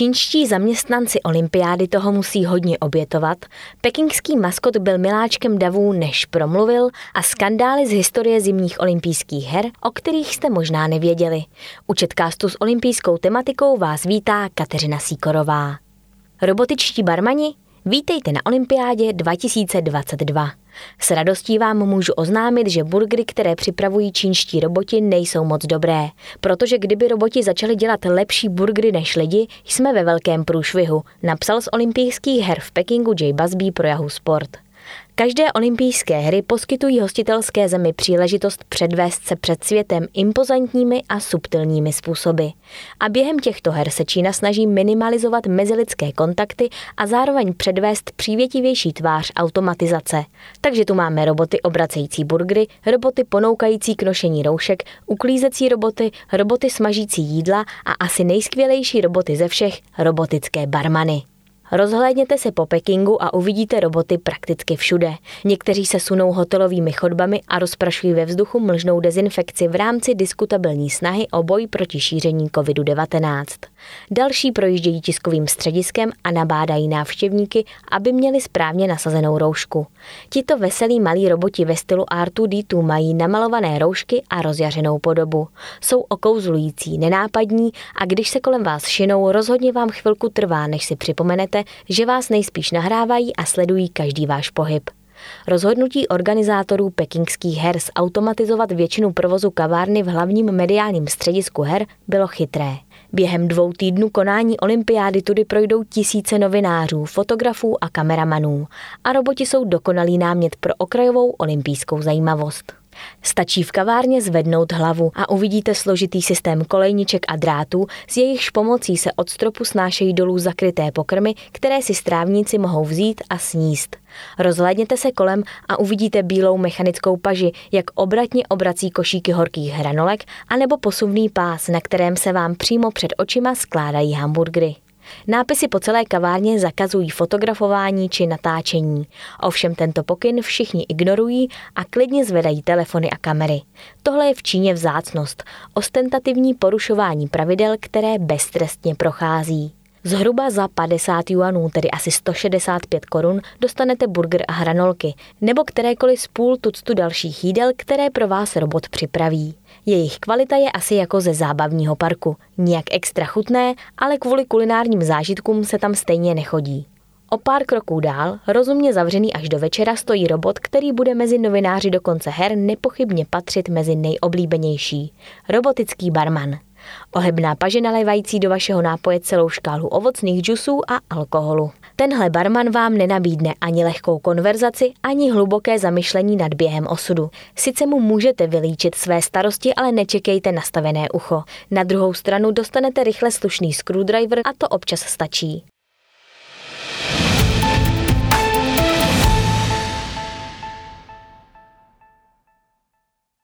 Čínští zaměstnanci olympiády toho musí hodně obětovat, pekingský maskot byl miláčkem davů, než promluvil a skandály z historie zimních olympijských her, o kterých jste možná nevěděli. U Četkástu s olympijskou tematikou vás vítá Kateřina Síkorová. Robotičtí barmani, vítejte na olympiádě 2022. S radostí vám můžu oznámit, že burgery, které připravují čínští roboti, nejsou moc dobré. Protože kdyby roboti začali dělat lepší burgery než lidi, jsme ve velkém průšvihu, napsal z olympijských her v Pekingu J. Busby pro Yahoo Sport. Každé olympijské hry poskytují hostitelské zemi příležitost předvést se před světem impozantními a subtilními způsoby. A během těchto her se Čína snaží minimalizovat mezilidské kontakty a zároveň předvést přívětivější tvář automatizace. Takže tu máme roboty obracející burgery, roboty ponoukající k nošení roušek, uklízecí roboty, roboty smažící jídla a asi nejskvělejší roboty ze všech, robotické barmany. Rozhlédněte se po Pekingu a uvidíte roboty prakticky všude. Někteří se sunou hotelovými chodbami a rozprašují ve vzduchu mlžnou dezinfekci v rámci diskutabilní snahy o boj proti šíření COVID-19. Další projíždějí tiskovým střediskem a nabádají návštěvníky, aby měli správně nasazenou roušku. Tito veselí malí roboti ve stylu R2D2 mají namalované roušky a rozjařenou podobu. Jsou okouzlující, nenápadní a když se kolem vás šinou, rozhodně vám chvilku trvá, než si připomenete, že vás nejspíš nahrávají a sledují každý váš pohyb. Rozhodnutí organizátorů pekingských her zautomatizovat většinu provozu kavárny v hlavním mediálním středisku her bylo chytré. Během dvou týdnů konání olympiády tudy projdou tisíce novinářů, fotografů a kameramanů a roboti jsou dokonalý námět pro okrajovou olympijskou zajímavost. Stačí v kavárně zvednout hlavu a uvidíte složitý systém kolejniček a drátů, s jejichž pomocí se od stropu snášejí dolů zakryté pokrmy, které si strávníci mohou vzít a sníst. Rozhlédněte se kolem a uvidíte bílou mechanickou paži, jak obratně obrací košíky horkých hranolek, anebo posuvný pás, na kterém se vám přímo před očima skládají hamburgery. Nápisy po celé kavárně zakazují fotografování či natáčení. Ovšem tento pokyn všichni ignorují a klidně zvedají telefony a kamery. Tohle je v Číně vzácnost, ostentativní porušování pravidel, které beztrestně prochází. Zhruba za 50 juanů, tedy asi 165 korun, dostanete burger a hranolky, nebo kterékoliv z půl tuctu dalších jídel, které pro vás robot připraví. Jejich kvalita je asi jako ze zábavního parku. Nijak extra chutné, ale kvůli kulinárním zážitkům se tam stejně nechodí. O pár kroků dál, rozumně zavřený až do večera, stojí robot, který bude mezi novináři do konce her nepochybně patřit mezi nejoblíbenější. Robotický barman. Ohebná paže nalévající do vašeho nápoje celou škálu ovocných džusů a alkoholu. Tenhle barman vám nenabídne ani lehkou konverzaci, ani hluboké zamyšlení nad během osudu. Sice mu můžete vylíčit své starosti, ale nečekejte nastavené ucho. Na druhou stranu dostanete rychle slušný screwdriver a to občas stačí.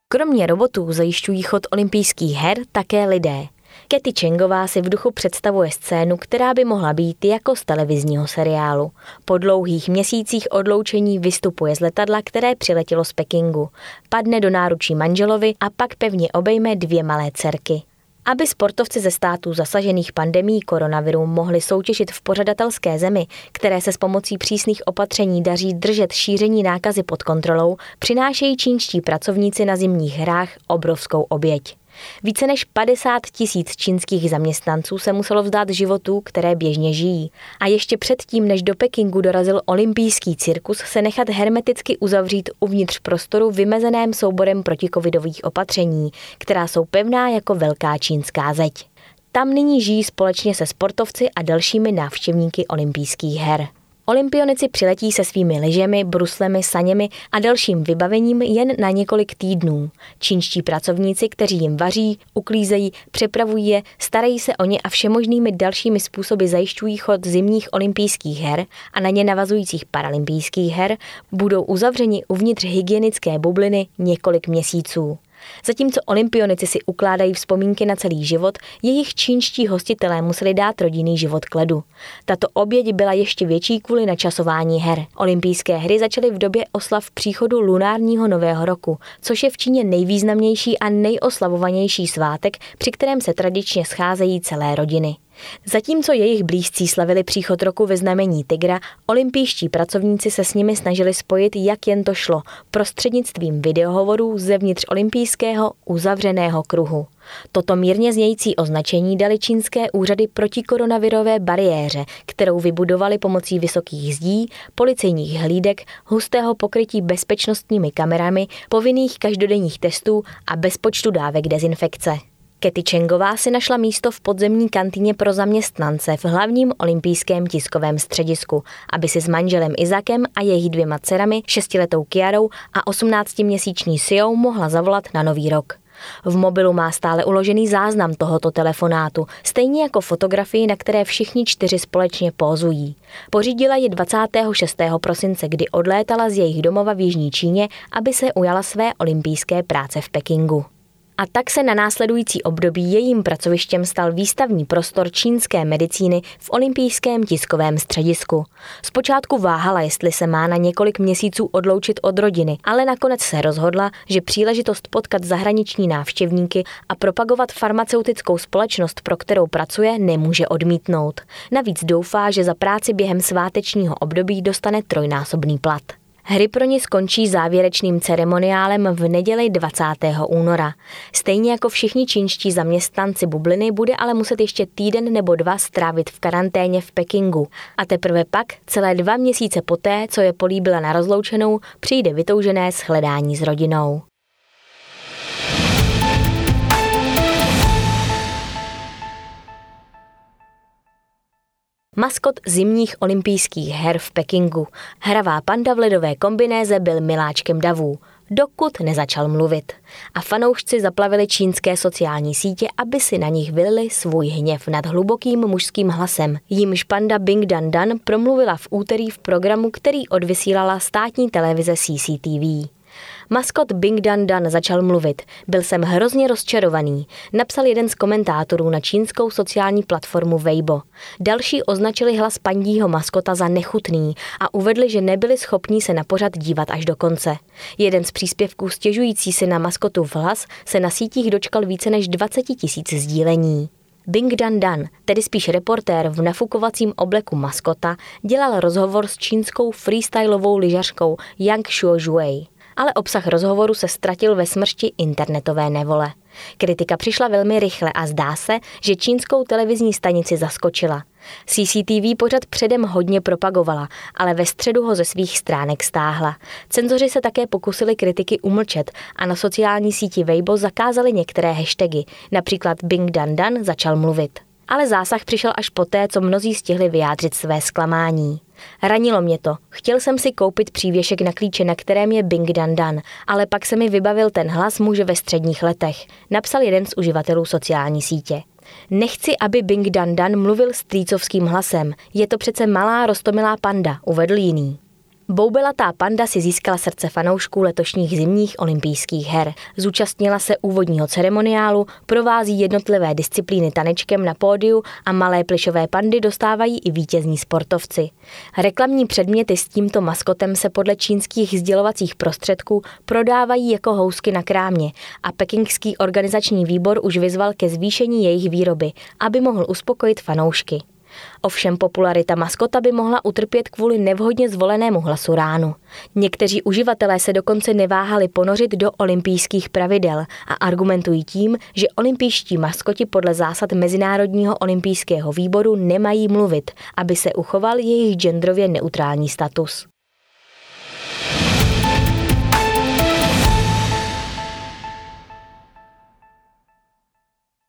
Kromě robotů zajišťují chod olympijských her také lidé. Kety Čengová si v duchu představuje scénu, která by mohla být jako z televizního seriálu. Po dlouhých měsících odloučení vystupuje z letadla, které přiletělo z Pekingu. Padne do náručí manželovi a pak pevně obejme dvě malé dcerky. Aby sportovci ze států zasažených pandemí koronaviru mohli soutěžit v pořadatelské zemi, které se s pomocí přísných opatření daří držet šíření nákazy pod kontrolou, přinášejí čínští pracovníci na zimních hrách obrovskou oběť. Více než 50 tisíc čínských zaměstnanců se muselo vzdát životů, které běžně žijí. A ještě předtím, než do Pekingu dorazil olympijský cirkus, se nechat hermeticky uzavřít uvnitř prostoru vymezeném souborem protikovidových opatření, která jsou pevná jako velká čínská zeď. Tam nyní žijí společně se sportovci a dalšími návštěvníky olympijských her. Olympionici přiletí se svými lyžemi, bruslemi, saněmi a dalším vybavením jen na několik týdnů. Čínští pracovníci, kteří jim vaří, uklízejí, přepravují je, starají se o ně a všemožnými dalšími způsoby zajišťují chod zimních olympijských her a na ně navazujících paralympijských her, budou uzavřeni uvnitř hygienické bubliny několik měsíců. Zatímco olympionici si ukládají vzpomínky na celý život, jejich čínští hostitelé museli dát rodinný život k ledu. Tato oběť byla ještě větší kvůli načasování her. Olympijské hry začaly v době oslav příchodu lunárního nového roku, což je v Číně nejvýznamnější a nejoslavovanější svátek, při kterém se tradičně scházejí celé rodiny. Zatímco jejich blízcí slavili příchod roku ve znamení Tigra, olympijští pracovníci se s nimi snažili spojit, jak jen to šlo, prostřednictvím videohovorů zevnitř olympijského uzavřeného kruhu. Toto mírně znějící označení dali čínské úřady proti koronavirové bariéře, kterou vybudovali pomocí vysokých zdí, policejních hlídek, hustého pokrytí bezpečnostními kamerami, povinných každodenních testů a bezpočtu dávek dezinfekce. Kety Čengová si našla místo v podzemní kantýně pro zaměstnance v hlavním olympijském tiskovém středisku, aby si s manželem Izakem a jejich dvěma dcerami, šestiletou Kiarou a 18-měsíční Siou mohla zavolat na nový rok. V mobilu má stále uložený záznam tohoto telefonátu, stejně jako fotografii, na které všichni čtyři společně pózují. Pořídila ji 26. prosince, kdy odlétala z jejich domova v Jižní Číně, aby se ujala své olympijské práce v Pekingu. A tak se na následující období jejím pracovištěm stal výstavní prostor čínské medicíny v olympijském tiskovém středisku. Zpočátku váhala, jestli se má na několik měsíců odloučit od rodiny, ale nakonec se rozhodla, že příležitost potkat zahraniční návštěvníky a propagovat farmaceutickou společnost, pro kterou pracuje, nemůže odmítnout. Navíc doufá, že za práci během svátečního období dostane trojnásobný plat. Hry pro ní skončí závěrečným ceremoniálem v neděli 20. února. Stejně jako všichni čínští zaměstnanci bubliny bude ale muset ještě týden nebo dva strávit v karanténě v Pekingu. A teprve pak, celé dva měsíce poté, co je políbila na rozloučenou, přijde vytoužené shledání s rodinou. Maskot zimních olympijských her v Pekingu. Hravá panda v ledové kombinéze byl miláčkem davů, dokud nezačal mluvit. A fanoušci zaplavili čínské sociální sítě, aby si na nich vylili svůj hněv nad hlubokým mužským hlasem. Jímž panda Bing Dan Dan promluvila v úterý v programu, který odvysílala státní televize CCTV. Maskot Bing Dan Dan začal mluvit. Byl jsem hrozně rozčarovaný, napsal jeden z komentátorů na čínskou sociální platformu Weibo. Další označili hlas pandího maskota za nechutný a uvedli, že nebyli schopní se na pořad dívat až do konce. Jeden z příspěvků stěžující se na maskotu v hlas se na sítích dočkal více než 20 tisíc sdílení. Bing Dan Dan, tedy spíš reportér v nafukovacím obleku maskota, dělal rozhovor s čínskou freestyleovou lyžařkou Yang Shuozhuei ale obsah rozhovoru se ztratil ve smršti internetové nevole. Kritika přišla velmi rychle a zdá se, že čínskou televizní stanici zaskočila. CCTV pořad předem hodně propagovala, ale ve středu ho ze svých stránek stáhla. Cenzoři se také pokusili kritiky umlčet a na sociální síti Weibo zakázali některé hashtagy, například Bing Dan Dan začal mluvit. Ale zásah přišel až poté, co mnozí stihli vyjádřit své zklamání. Ranilo mě to. Chtěl jsem si koupit přívěšek na klíče, na kterém je Bing Dan Dan, ale pak se mi vybavil ten hlas muže ve středních letech, napsal jeden z uživatelů sociální sítě. Nechci, aby Bing Dan Dan mluvil strýcovským hlasem. Je to přece malá rostomilá panda, uvedl jiný. Boubelatá panda si získala srdce fanoušků letošních zimních olympijských her. Zúčastnila se úvodního ceremoniálu, provází jednotlivé disciplíny tanečkem na pódiu a malé plišové pandy dostávají i vítězní sportovci. Reklamní předměty s tímto maskotem se podle čínských sdělovacích prostředků prodávají jako housky na krámě a pekingský organizační výbor už vyzval ke zvýšení jejich výroby, aby mohl uspokojit fanoušky. Ovšem popularita maskota by mohla utrpět kvůli nevhodně zvolenému hlasu ránu. Někteří uživatelé se dokonce neváhali ponořit do olympijských pravidel a argumentují tím, že olympijští maskoti podle zásad Mezinárodního olympijského výboru nemají mluvit, aby se uchoval jejich genderově neutrální status.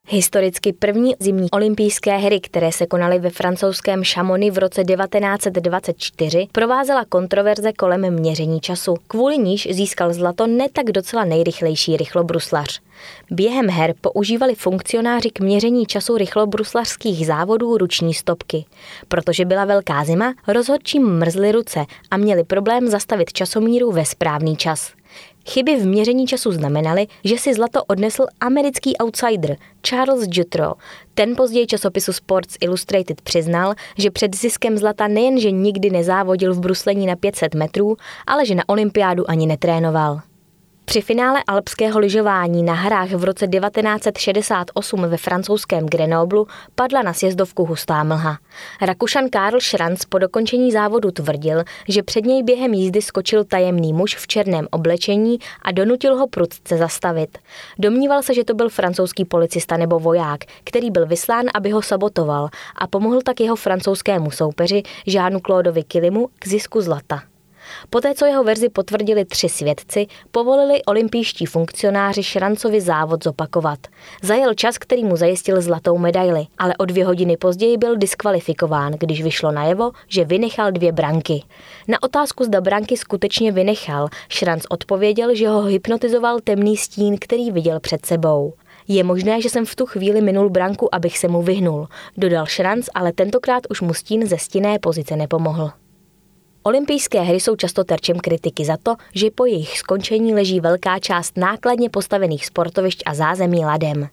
Historicky první zimní olympijské hry, které se konaly ve francouzském Chamonix v roce 1924, provázela kontroverze kolem měření času. Kvůli níž získal zlato ne tak docela nejrychlejší rychlobruslař. Během her používali funkcionáři k měření času rychlobruslařských závodů ruční stopky. Protože byla velká zima, rozhodčím mrzly ruce a měli problém zastavit časomíru ve správný čas. Chyby v měření času znamenaly, že si zlato odnesl americký outsider Charles Jutro. Ten později časopisu Sports Illustrated přiznal, že před ziskem zlata nejenže nikdy nezávodil v bruslení na 500 metrů, ale že na olympiádu ani netrénoval. Při finále alpského lyžování na hrách v roce 1968 ve francouzském Grenoblu padla na sjezdovku hustá mlha. Rakušan Karl Schranz po dokončení závodu tvrdil, že před něj během jízdy skočil tajemný muž v černém oblečení a donutil ho prudce zastavit. Domníval se, že to byl francouzský policista nebo voják, který byl vyslán, aby ho sabotoval a pomohl tak jeho francouzskému soupeři Žánu Claudeovi Kilimu k zisku zlata. Poté, co jeho verzi potvrdili tři svědci, povolili olympijští funkcionáři Šrancovi závod zopakovat. Zajel čas, který mu zajistil zlatou medaili, ale o dvě hodiny později byl diskvalifikován, když vyšlo najevo, že vynechal dvě branky. Na otázku, zda branky skutečně vynechal, Šranc odpověděl, že ho hypnotizoval temný stín, který viděl před sebou. Je možné, že jsem v tu chvíli minul branku, abych se mu vyhnul, dodal Šranc, ale tentokrát už mu stín ze stinné pozice nepomohl. Olympijské hry jsou často terčem kritiky za to, že po jejich skončení leží velká část nákladně postavených sportovišť a zázemí ladem.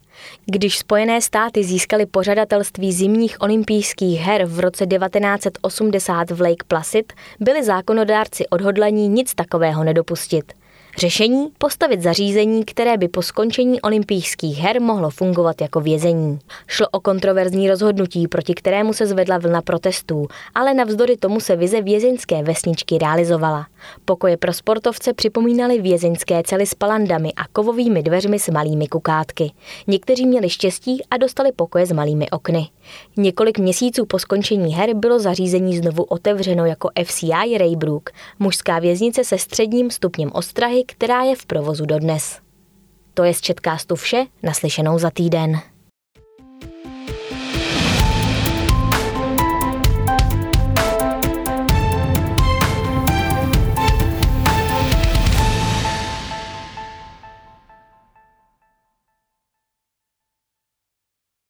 Když Spojené státy získaly pořadatelství zimních olympijských her v roce 1980 v Lake Placid, byli zákonodárci odhodlaní nic takového nedopustit – Řešení postavit zařízení, které by po skončení olympijských her mohlo fungovat jako vězení. Šlo o kontroverzní rozhodnutí, proti kterému se zvedla vlna protestů, ale navzdory tomu se vize vězeňské vesničky realizovala. Pokoje pro sportovce připomínaly vězeňské cely s palandami a kovovými dveřmi s malými kukátky. Někteří měli štěstí a dostali pokoje s malými okny. Několik měsíců po skončení her bylo zařízení znovu otevřeno jako FCI Raybrook, mužská věznice se středním stupněm ostrahy, která je v provozu dodnes. To je z Četkástu vše, naslyšenou za týden.